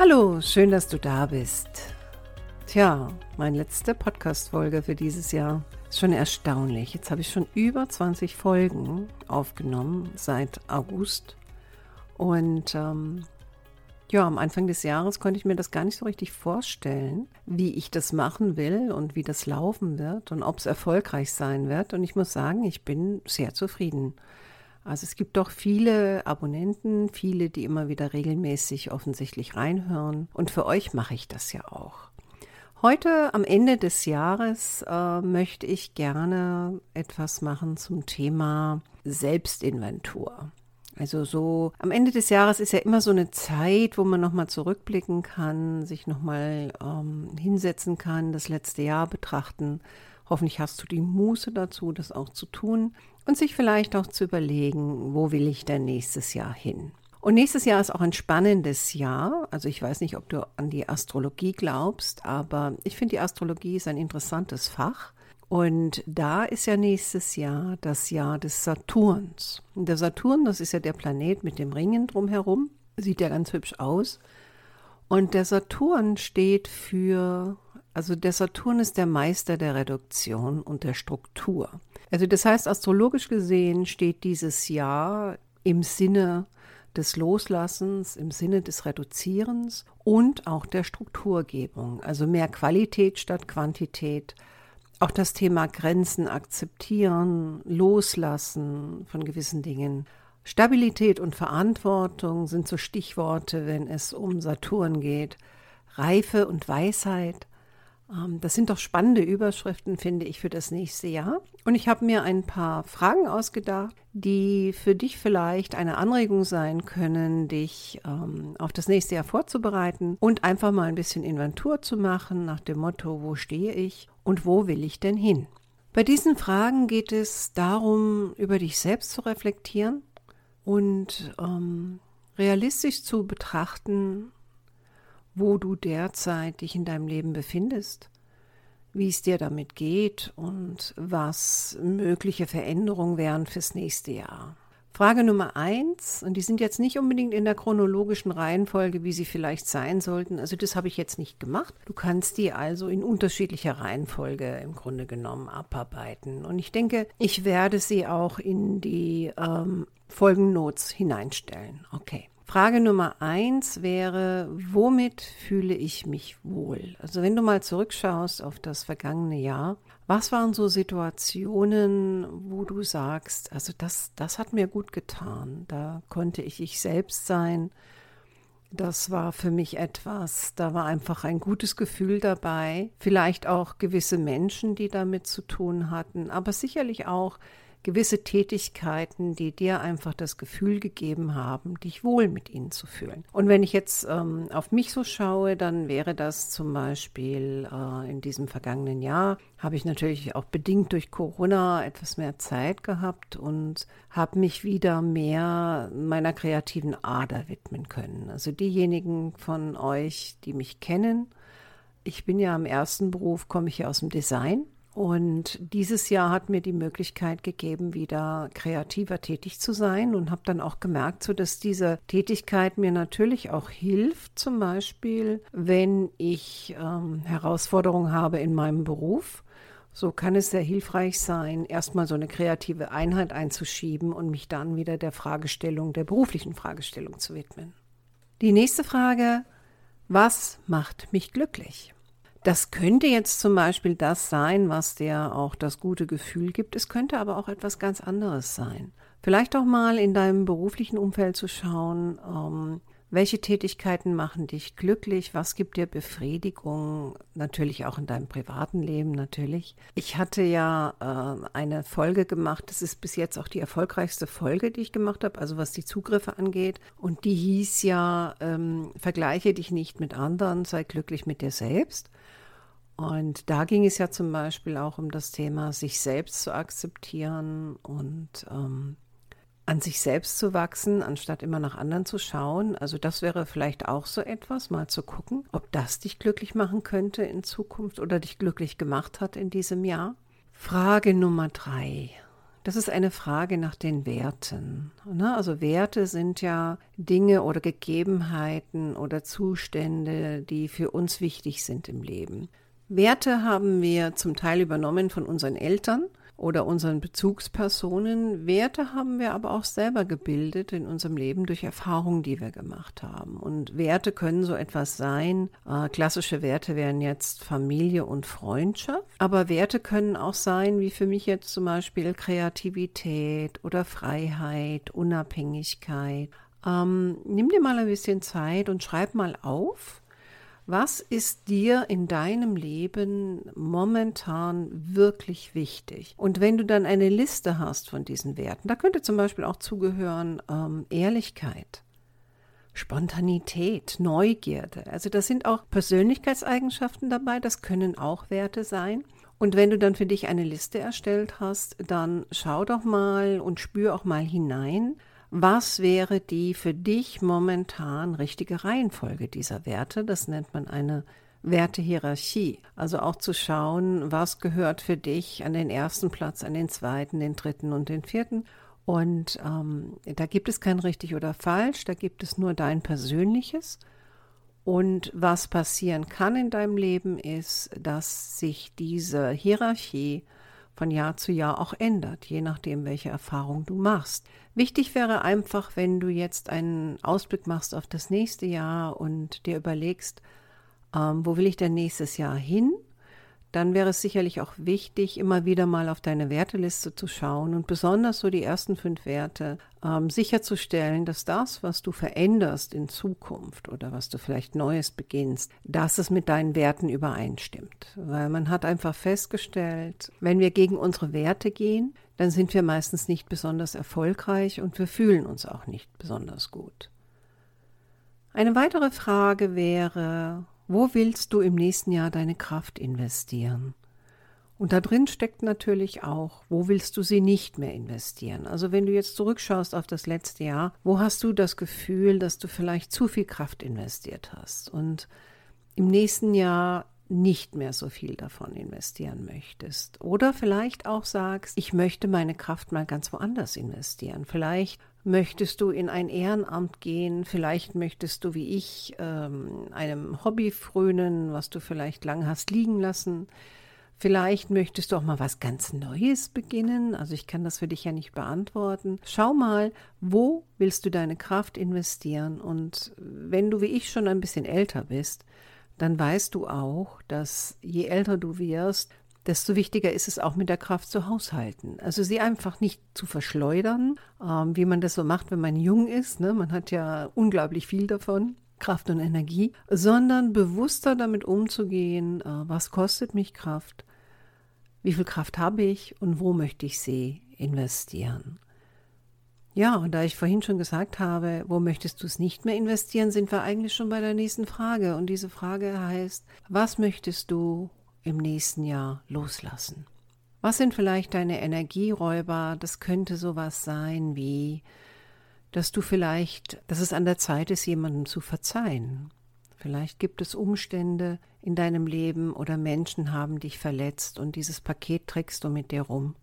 Hallo, schön, dass du da bist. Tja, meine letzte Podcast-Folge für dieses Jahr ist schon erstaunlich. Jetzt habe ich schon über 20 Folgen aufgenommen seit August. Und ähm, ja, am Anfang des Jahres konnte ich mir das gar nicht so richtig vorstellen, wie ich das machen will und wie das laufen wird und ob es erfolgreich sein wird. Und ich muss sagen, ich bin sehr zufrieden. Also es gibt doch viele Abonnenten, viele, die immer wieder regelmäßig offensichtlich reinhören. Und für euch mache ich das ja auch. Heute am Ende des Jahres äh, möchte ich gerne etwas machen zum Thema Selbstinventur. Also so am Ende des Jahres ist ja immer so eine Zeit, wo man nochmal zurückblicken kann, sich nochmal ähm, hinsetzen kann, das letzte Jahr betrachten. Hoffentlich hast du die Muße dazu, das auch zu tun und sich vielleicht auch zu überlegen, wo will ich denn nächstes Jahr hin? Und nächstes Jahr ist auch ein spannendes Jahr. Also ich weiß nicht, ob du an die Astrologie glaubst, aber ich finde, die Astrologie ist ein interessantes Fach. Und da ist ja nächstes Jahr das Jahr des Saturns. Und der Saturn, das ist ja der Planet mit dem Ringen drumherum. Sieht ja ganz hübsch aus. Und der Saturn steht für, also der Saturn ist der Meister der Reduktion und der Struktur. Also das heißt, astrologisch gesehen steht dieses Jahr im Sinne des Loslassens, im Sinne des Reduzierens und auch der Strukturgebung, also mehr Qualität statt Quantität. Auch das Thema Grenzen akzeptieren, loslassen von gewissen Dingen. Stabilität und Verantwortung sind so Stichworte, wenn es um Saturn geht. Reife und Weisheit, das sind doch spannende Überschriften, finde ich, für das nächste Jahr. Und ich habe mir ein paar Fragen ausgedacht, die für dich vielleicht eine Anregung sein können, dich ähm, auf das nächste Jahr vorzubereiten und einfach mal ein bisschen Inventur zu machen nach dem Motto, wo stehe ich und wo will ich denn hin? Bei diesen Fragen geht es darum, über dich selbst zu reflektieren und ähm, realistisch zu betrachten, wo du derzeit dich in deinem Leben befindest, wie es dir damit geht und was mögliche Veränderungen wären fürs nächste Jahr. Frage Nummer eins, und die sind jetzt nicht unbedingt in der chronologischen Reihenfolge, wie sie vielleicht sein sollten. Also das habe ich jetzt nicht gemacht. Du kannst die also in unterschiedlicher Reihenfolge im Grunde genommen abarbeiten. Und ich denke, ich werde sie auch in die ähm, Folgennotes hineinstellen. Okay. Frage Nummer eins wäre, womit fühle ich mich wohl? Also wenn du mal zurückschaust auf das vergangene Jahr, was waren so Situationen, wo du sagst, also das, das hat mir gut getan, da konnte ich ich selbst sein, das war für mich etwas, da war einfach ein gutes Gefühl dabei, vielleicht auch gewisse Menschen, die damit zu tun hatten, aber sicherlich auch gewisse Tätigkeiten, die dir einfach das Gefühl gegeben haben, dich wohl mit ihnen zu fühlen. Und wenn ich jetzt ähm, auf mich so schaue, dann wäre das zum Beispiel äh, in diesem vergangenen Jahr, habe ich natürlich auch bedingt durch Corona etwas mehr Zeit gehabt und habe mich wieder mehr meiner kreativen Ader widmen können. Also diejenigen von euch, die mich kennen, ich bin ja im ersten Beruf, komme ich ja aus dem Design und dieses Jahr hat mir die Möglichkeit gegeben, wieder kreativer tätig zu sein und habe dann auch gemerkt, so dass diese Tätigkeit mir natürlich auch hilft, zum Beispiel, wenn ich ähm, Herausforderungen habe in meinem Beruf. So kann es sehr hilfreich sein, erstmal so eine kreative Einheit einzuschieben und mich dann wieder der Fragestellung, der beruflichen Fragestellung zu widmen. Die nächste Frage, was macht mich glücklich? Das könnte jetzt zum Beispiel das sein, was dir auch das gute Gefühl gibt. Es könnte aber auch etwas ganz anderes sein. Vielleicht auch mal in deinem beruflichen Umfeld zu schauen, ähm, Welche Tätigkeiten machen dich glücklich? Was gibt dir Befriedigung? Natürlich auch in deinem privaten Leben, natürlich. Ich hatte ja äh, eine Folge gemacht, das ist bis jetzt auch die erfolgreichste Folge, die ich gemacht habe, also was die Zugriffe angeht. Und die hieß ja, ähm, vergleiche dich nicht mit anderen, sei glücklich mit dir selbst. Und da ging es ja zum Beispiel auch um das Thema, sich selbst zu akzeptieren und ähm, an sich selbst zu wachsen, anstatt immer nach anderen zu schauen. Also das wäre vielleicht auch so etwas, mal zu gucken, ob das dich glücklich machen könnte in Zukunft oder dich glücklich gemacht hat in diesem Jahr. Frage Nummer drei. Das ist eine Frage nach den Werten. Ne? Also Werte sind ja Dinge oder Gegebenheiten oder Zustände, die für uns wichtig sind im Leben. Werte haben wir zum Teil übernommen von unseren Eltern oder unseren Bezugspersonen. Werte haben wir aber auch selber gebildet in unserem Leben durch Erfahrungen, die wir gemacht haben. Und Werte können so etwas sein. Äh, klassische Werte wären jetzt Familie und Freundschaft. Aber Werte können auch sein, wie für mich jetzt zum Beispiel Kreativität oder Freiheit, Unabhängigkeit. Ähm, nimm dir mal ein bisschen Zeit und schreib mal auf, was ist dir in deinem Leben momentan wirklich wichtig? Und wenn du dann eine Liste hast von diesen Werten, da könnte zum Beispiel auch zugehören ähm, Ehrlichkeit, Spontanität, Neugierde. Also das sind auch Persönlichkeitseigenschaften dabei, das können auch Werte sein. Und wenn du dann für dich eine Liste erstellt hast, dann schau doch mal und spür auch mal hinein, was wäre die für dich momentan richtige Reihenfolge dieser Werte? Das nennt man eine Wertehierarchie. Also auch zu schauen, was gehört für dich an den ersten Platz, an den zweiten, den dritten und den vierten. Und ähm, da gibt es kein richtig oder falsch, da gibt es nur dein persönliches. Und was passieren kann in deinem Leben ist, dass sich diese Hierarchie von Jahr zu Jahr auch ändert, je nachdem, welche Erfahrung du machst. Wichtig wäre einfach, wenn du jetzt einen Ausblick machst auf das nächste Jahr und dir überlegst, ähm, wo will ich denn nächstes Jahr hin? dann wäre es sicherlich auch wichtig, immer wieder mal auf deine Werteliste zu schauen und besonders so die ersten fünf Werte ähm, sicherzustellen, dass das, was du veränderst in Zukunft oder was du vielleicht Neues beginnst, dass es mit deinen Werten übereinstimmt. Weil man hat einfach festgestellt, wenn wir gegen unsere Werte gehen, dann sind wir meistens nicht besonders erfolgreich und wir fühlen uns auch nicht besonders gut. Eine weitere Frage wäre, wo willst du im nächsten Jahr deine Kraft investieren? Und da drin steckt natürlich auch, wo willst du sie nicht mehr investieren? Also wenn du jetzt zurückschaust auf das letzte Jahr, wo hast du das Gefühl, dass du vielleicht zu viel Kraft investiert hast und im nächsten Jahr nicht mehr so viel davon investieren möchtest. Oder vielleicht auch sagst, ich möchte meine Kraft mal ganz woanders investieren. Vielleicht möchtest du in ein Ehrenamt gehen, vielleicht möchtest du wie ich ähm, einem Hobby frönen, was du vielleicht lang hast liegen lassen. Vielleicht möchtest du auch mal was ganz Neues beginnen. Also ich kann das für dich ja nicht beantworten. Schau mal, wo willst du deine Kraft investieren? Und wenn du wie ich schon ein bisschen älter bist, dann weißt du auch, dass je älter du wirst, desto wichtiger ist es auch mit der Kraft zu haushalten. Also sie einfach nicht zu verschleudern, ähm, wie man das so macht, wenn man jung ist. Ne? Man hat ja unglaublich viel davon. Kraft und Energie, sondern bewusster damit umzugehen, äh, was kostet mich Kraft, wie viel Kraft habe ich und wo möchte ich sie investieren. Ja, und da ich vorhin schon gesagt habe, wo möchtest du es nicht mehr investieren, sind wir eigentlich schon bei der nächsten Frage. Und diese Frage heißt, was möchtest du im nächsten Jahr loslassen? Was sind vielleicht deine Energieräuber? Das könnte sowas sein wie, dass du vielleicht, dass es an der Zeit ist, jemandem zu verzeihen. Vielleicht gibt es Umstände in deinem Leben oder Menschen haben dich verletzt und dieses Paket trägst du mit dir rum.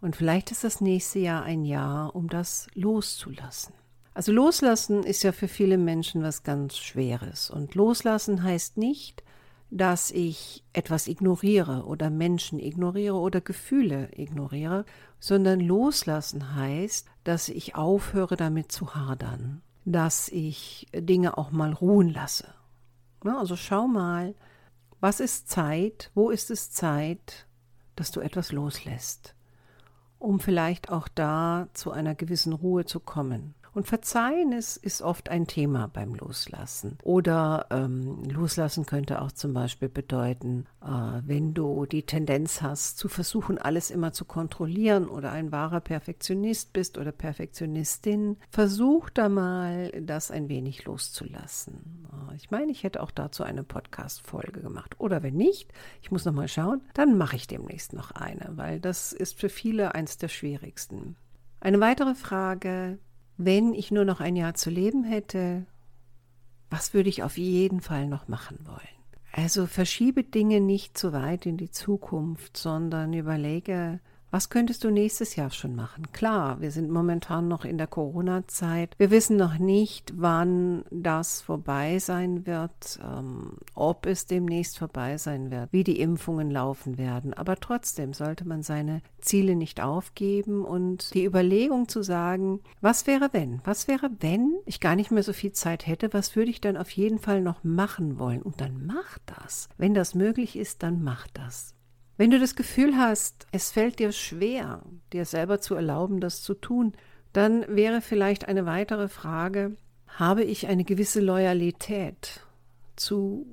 Und vielleicht ist das nächste Jahr ein Jahr, um das loszulassen. Also loslassen ist ja für viele Menschen was ganz Schweres. Und loslassen heißt nicht, dass ich etwas ignoriere oder Menschen ignoriere oder Gefühle ignoriere, sondern loslassen heißt, dass ich aufhöre damit zu hadern, dass ich Dinge auch mal ruhen lasse. Also schau mal, was ist Zeit, wo ist es Zeit, dass du etwas loslässt um vielleicht auch da zu einer gewissen Ruhe zu kommen. Und Verzeihen ist, ist oft ein Thema beim Loslassen. Oder ähm, Loslassen könnte auch zum Beispiel bedeuten, äh, wenn du die Tendenz hast, zu versuchen, alles immer zu kontrollieren oder ein wahrer Perfektionist bist oder Perfektionistin, versuch da mal, das ein wenig loszulassen. Äh, ich meine, ich hätte auch dazu eine Podcast-Folge gemacht. Oder wenn nicht, ich muss noch mal schauen, dann mache ich demnächst noch eine, weil das ist für viele eins der schwierigsten. Eine weitere Frage, wenn ich nur noch ein Jahr zu leben hätte, was würde ich auf jeden Fall noch machen wollen? Also verschiebe Dinge nicht zu weit in die Zukunft, sondern überlege, was könntest du nächstes Jahr schon machen? Klar, wir sind momentan noch in der Corona-Zeit. Wir wissen noch nicht, wann das vorbei sein wird, ähm, ob es demnächst vorbei sein wird, wie die Impfungen laufen werden. Aber trotzdem sollte man seine Ziele nicht aufgeben und die Überlegung zu sagen, was wäre wenn? Was wäre, wenn ich gar nicht mehr so viel Zeit hätte? Was würde ich dann auf jeden Fall noch machen wollen? Und dann mach das. Wenn das möglich ist, dann mach das. Wenn du das Gefühl hast, es fällt dir schwer, dir selber zu erlauben, das zu tun, dann wäre vielleicht eine weitere Frage, habe ich eine gewisse Loyalität zu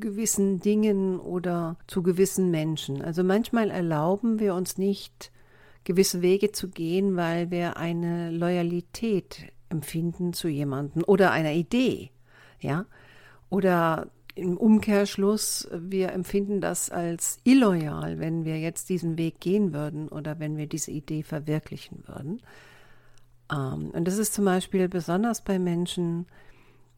gewissen Dingen oder zu gewissen Menschen? Also manchmal erlauben wir uns nicht, gewisse Wege zu gehen, weil wir eine Loyalität empfinden zu jemandem oder einer Idee, ja, oder im Umkehrschluss, wir empfinden das als illoyal, wenn wir jetzt diesen Weg gehen würden oder wenn wir diese Idee verwirklichen würden. Ähm, und das ist zum Beispiel besonders bei Menschen,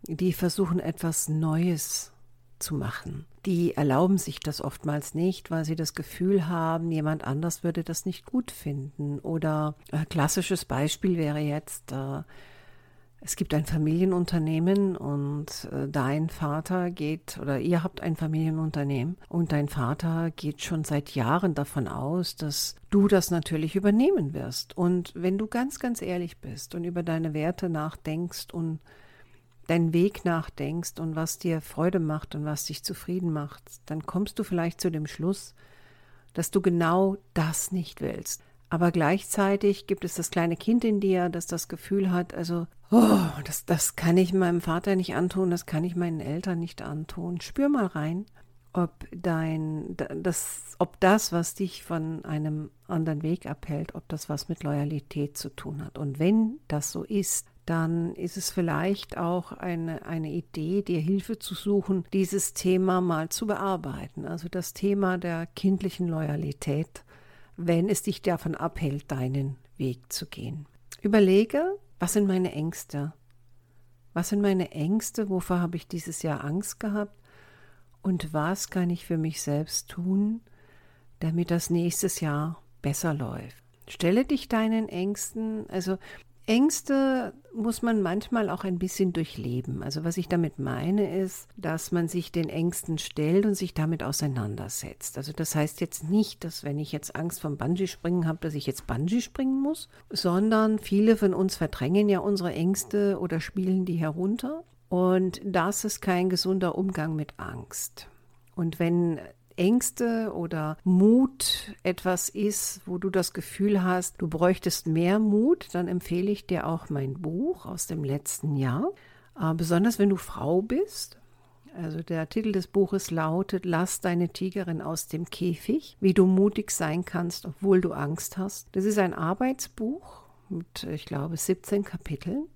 die versuchen, etwas Neues zu machen. Die erlauben sich das oftmals nicht, weil sie das Gefühl haben, jemand anders würde das nicht gut finden. Oder äh, klassisches Beispiel wäre jetzt, äh, es gibt ein Familienunternehmen und äh, dein Vater geht oder ihr habt ein Familienunternehmen und dein Vater geht schon seit Jahren davon aus, dass du das natürlich übernehmen wirst. Und wenn du ganz, ganz ehrlich bist und über deine Werte nachdenkst und deinen Weg nachdenkst und was dir Freude macht und was dich zufrieden macht, dann kommst du vielleicht zu dem Schluss, dass du genau das nicht willst. Aber gleichzeitig gibt es das kleine Kind in dir, das das Gefühl hat, also, oh, das, das kann ich meinem Vater nicht antun, das kann ich meinen Eltern nicht antun. Spür mal rein, ob dein, das, ob das, was dich von einem anderen Weg abhält, ob das was mit Loyalität zu tun hat. Und wenn das so ist, dann ist es vielleicht auch eine, eine Idee, dir Hilfe zu suchen, dieses Thema mal zu bearbeiten. Also das Thema der kindlichen Loyalität wenn es dich davon abhält, deinen Weg zu gehen. Überlege, was sind meine Ängste? Was sind meine Ängste? Wovor habe ich dieses Jahr Angst gehabt? Und was kann ich für mich selbst tun, damit das nächstes Jahr besser läuft? Stelle dich deinen Ängsten, also Ängste muss man manchmal auch ein bisschen durchleben. Also was ich damit meine ist, dass man sich den Ängsten stellt und sich damit auseinandersetzt. Also das heißt jetzt nicht, dass wenn ich jetzt Angst vom Bungee-Springen habe, dass ich jetzt Bungee springen muss, sondern viele von uns verdrängen ja unsere Ängste oder spielen die herunter. Und das ist kein gesunder Umgang mit Angst. Und wenn Ängste oder Mut etwas ist, wo du das Gefühl hast, du bräuchtest mehr Mut, dann empfehle ich dir auch mein Buch aus dem letzten Jahr. Äh, besonders wenn du Frau bist. Also der Titel des Buches lautet Lass deine Tigerin aus dem Käfig, wie du mutig sein kannst, obwohl du Angst hast. Das ist ein Arbeitsbuch mit, ich glaube, 17 Kapiteln.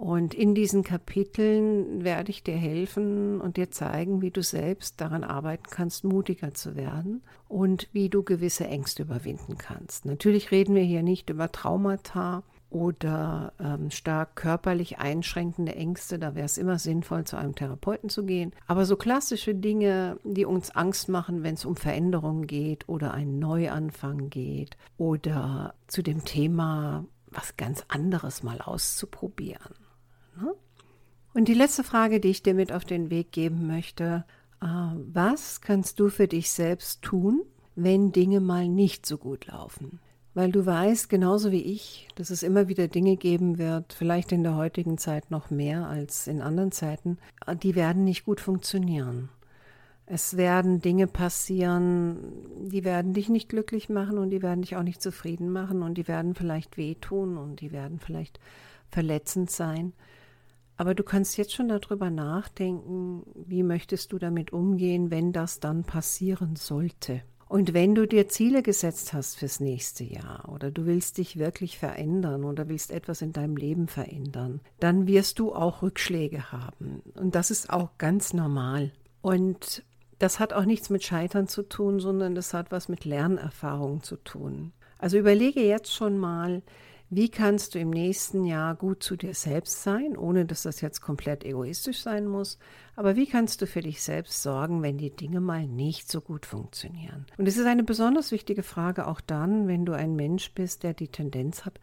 Und in diesen Kapiteln werde ich dir helfen und dir zeigen, wie du selbst daran arbeiten kannst, mutiger zu werden und wie du gewisse Ängste überwinden kannst. Natürlich reden wir hier nicht über Traumata oder ähm, stark körperlich einschränkende Ängste. Da wäre es immer sinnvoll, zu einem Therapeuten zu gehen. Aber so klassische Dinge, die uns Angst machen, wenn es um Veränderungen geht oder einen Neuanfang geht oder zu dem Thema was ganz anderes mal auszuprobieren. Ne? Und die letzte Frage, die ich dir mit auf den Weg geben möchte, äh, was kannst du für dich selbst tun, wenn Dinge mal nicht so gut laufen? Weil du weißt, genauso wie ich, dass es immer wieder Dinge geben wird, vielleicht in der heutigen Zeit noch mehr als in anderen Zeiten, äh, die werden nicht gut funktionieren. Es werden Dinge passieren, die werden dich nicht glücklich machen und die werden dich auch nicht zufrieden machen und die werden vielleicht wehtun und die werden vielleicht verletzend sein. Aber du kannst jetzt schon darüber nachdenken, wie möchtest du damit umgehen, wenn das dann passieren sollte. Und wenn du dir Ziele gesetzt hast fürs nächste Jahr oder du willst dich wirklich verändern oder willst etwas in deinem Leben verändern, dann wirst du auch Rückschläge haben. Und das ist auch ganz normal. Und das hat auch nichts mit Scheitern zu tun, sondern das hat was mit Lernerfahrung zu tun. Also überlege jetzt schon mal, wie kannst du im nächsten Jahr gut zu dir selbst sein, ohne dass das jetzt komplett egoistisch sein muss? Aber wie kannst du für dich selbst sorgen, wenn die Dinge mal nicht so gut funktionieren? Und es ist eine besonders wichtige Frage auch dann, wenn du ein Mensch bist, der die Tendenz hat,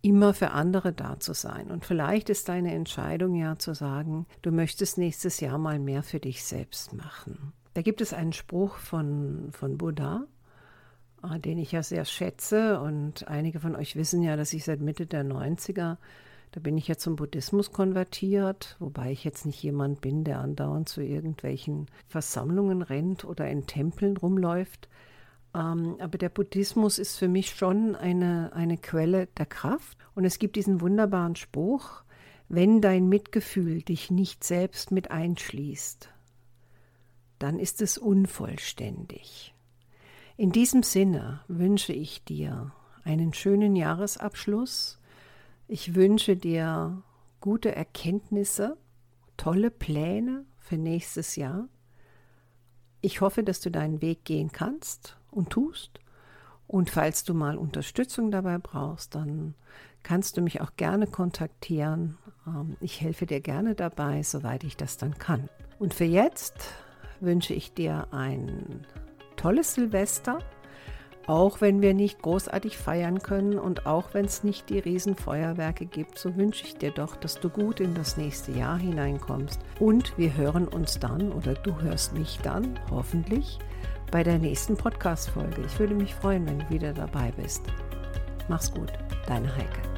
immer für andere da zu sein. Und vielleicht ist deine Entscheidung ja zu sagen, du möchtest nächstes Jahr mal mehr für dich selbst machen. Da gibt es einen Spruch von, von Buddha, den ich ja sehr schätze. Und einige von euch wissen ja, dass ich seit Mitte der 90er, da bin ich ja zum Buddhismus konvertiert, wobei ich jetzt nicht jemand bin, der andauernd zu irgendwelchen Versammlungen rennt oder in Tempeln rumläuft. Ähm, aber der Buddhismus ist für mich schon eine, eine Quelle der Kraft. Und es gibt diesen wunderbaren Spruch, wenn dein Mitgefühl dich nicht selbst mit einschließt, dann ist es unvollständig. In diesem Sinne wünsche ich dir einen schönen Jahresabschluss. Ich wünsche dir gute Erkenntnisse, tolle Pläne für nächstes Jahr. Ich hoffe, dass du deinen Weg gehen kannst und tust. Und falls du mal Unterstützung dabei brauchst, dann kannst du mich auch gerne kontaktieren. Ähm, ich helfe dir gerne dabei, soweit ich das dann kann. Und für jetzt wünsche ich dir ein tolles Silvester, auch wenn wir nicht großartig feiern können und auch wenn es nicht die Riesenfeuerwerke gibt, so wünsche ich dir doch, dass du gut in das nächste Jahr hineinkommst. Und wir hören uns dann oder du hörst mich dann hoffentlich bei der nächsten Podcast-Folge. Ich würde mich freuen, wenn du wieder dabei bist. Mach's gut, deine Heike.